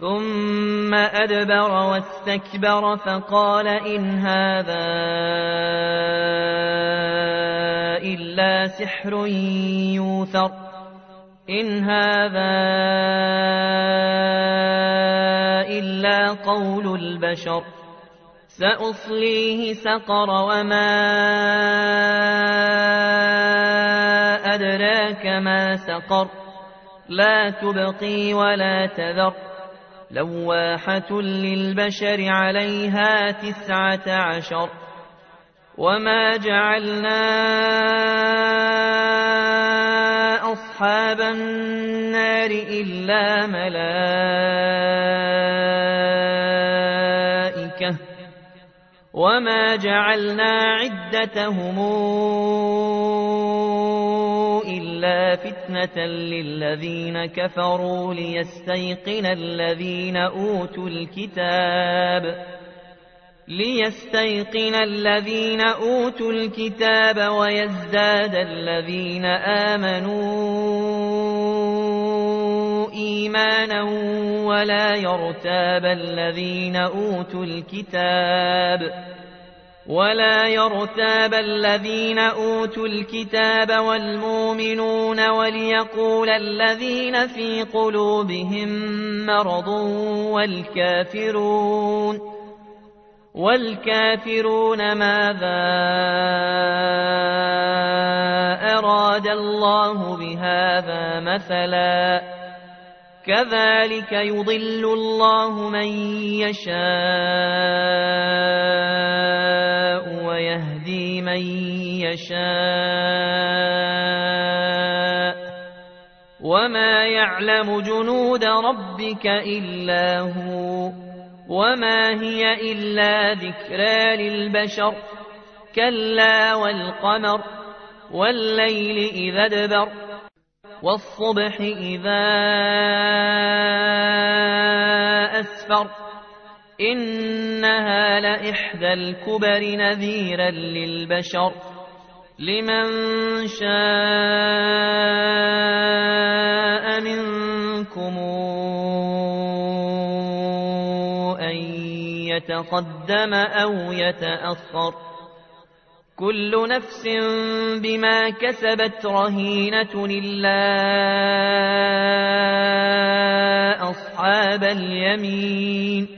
ثم أدبر واستكبر فقال إن هذا إلا سحر يوثر إن هذا إلا قول البشر سأصليه سقر وما أدراك ما سقر لا تبقي ولا تذر لواحة للبشر عليها تسعة عشر وما جعلنا أصحاب النار إلا ملائكة وما جعلنا عدتهم إلا فتنة للذين كفروا ليستيقن الذين أوتوا الكتاب ليستيقن الذين أوتوا الكتاب ويزداد الذين آمنوا إيمانا ولا يرتاب الذين أوتوا الكتاب ولا يرتاب الذين أوتوا الكتاب والمؤمنون وليقول الذين في قلوبهم مرض والكافرون والكافرون ماذا أراد الله بهذا مثلا كذلك يضل الله من يشاء ويهدي من يشاء وما يعلم جنود ربك إلا هو وما هي إلا ذكرى للبشر كلا والقمر والليل إذا ادبر والصبح إذا أسفر إنها لإحدى الكبر نذيرا للبشر. لمن شاء منكم أن يتقدم أو يتأخر. كل نفس بما كسبت رهينة إلا أصحاب اليمين.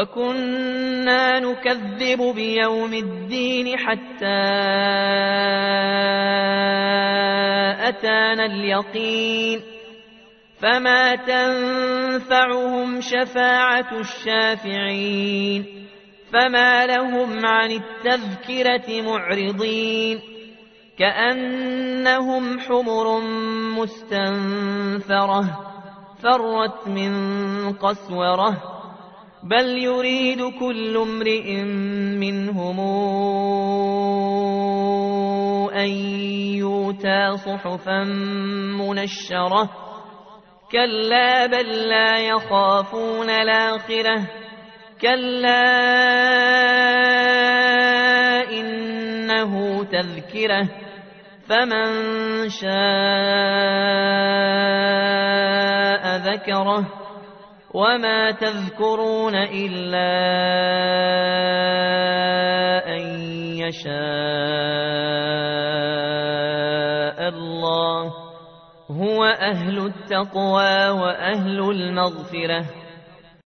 وكنا نكذب بيوم الدين حتى أتانا اليقين فما تنفعهم شفاعة الشافعين فما لهم عن التذكرة معرضين كأنهم حمر مستنفرة فرت من قسوره بل يريد كل امرئ منهم أن يؤتى صحفا منشرة كلا بل لا يخافون الآخرة كلا إنه تذكره فمن شاء ذكره وما تذكرون إلا أن يشاء الله هو أهل التقوى وأهل المغفرة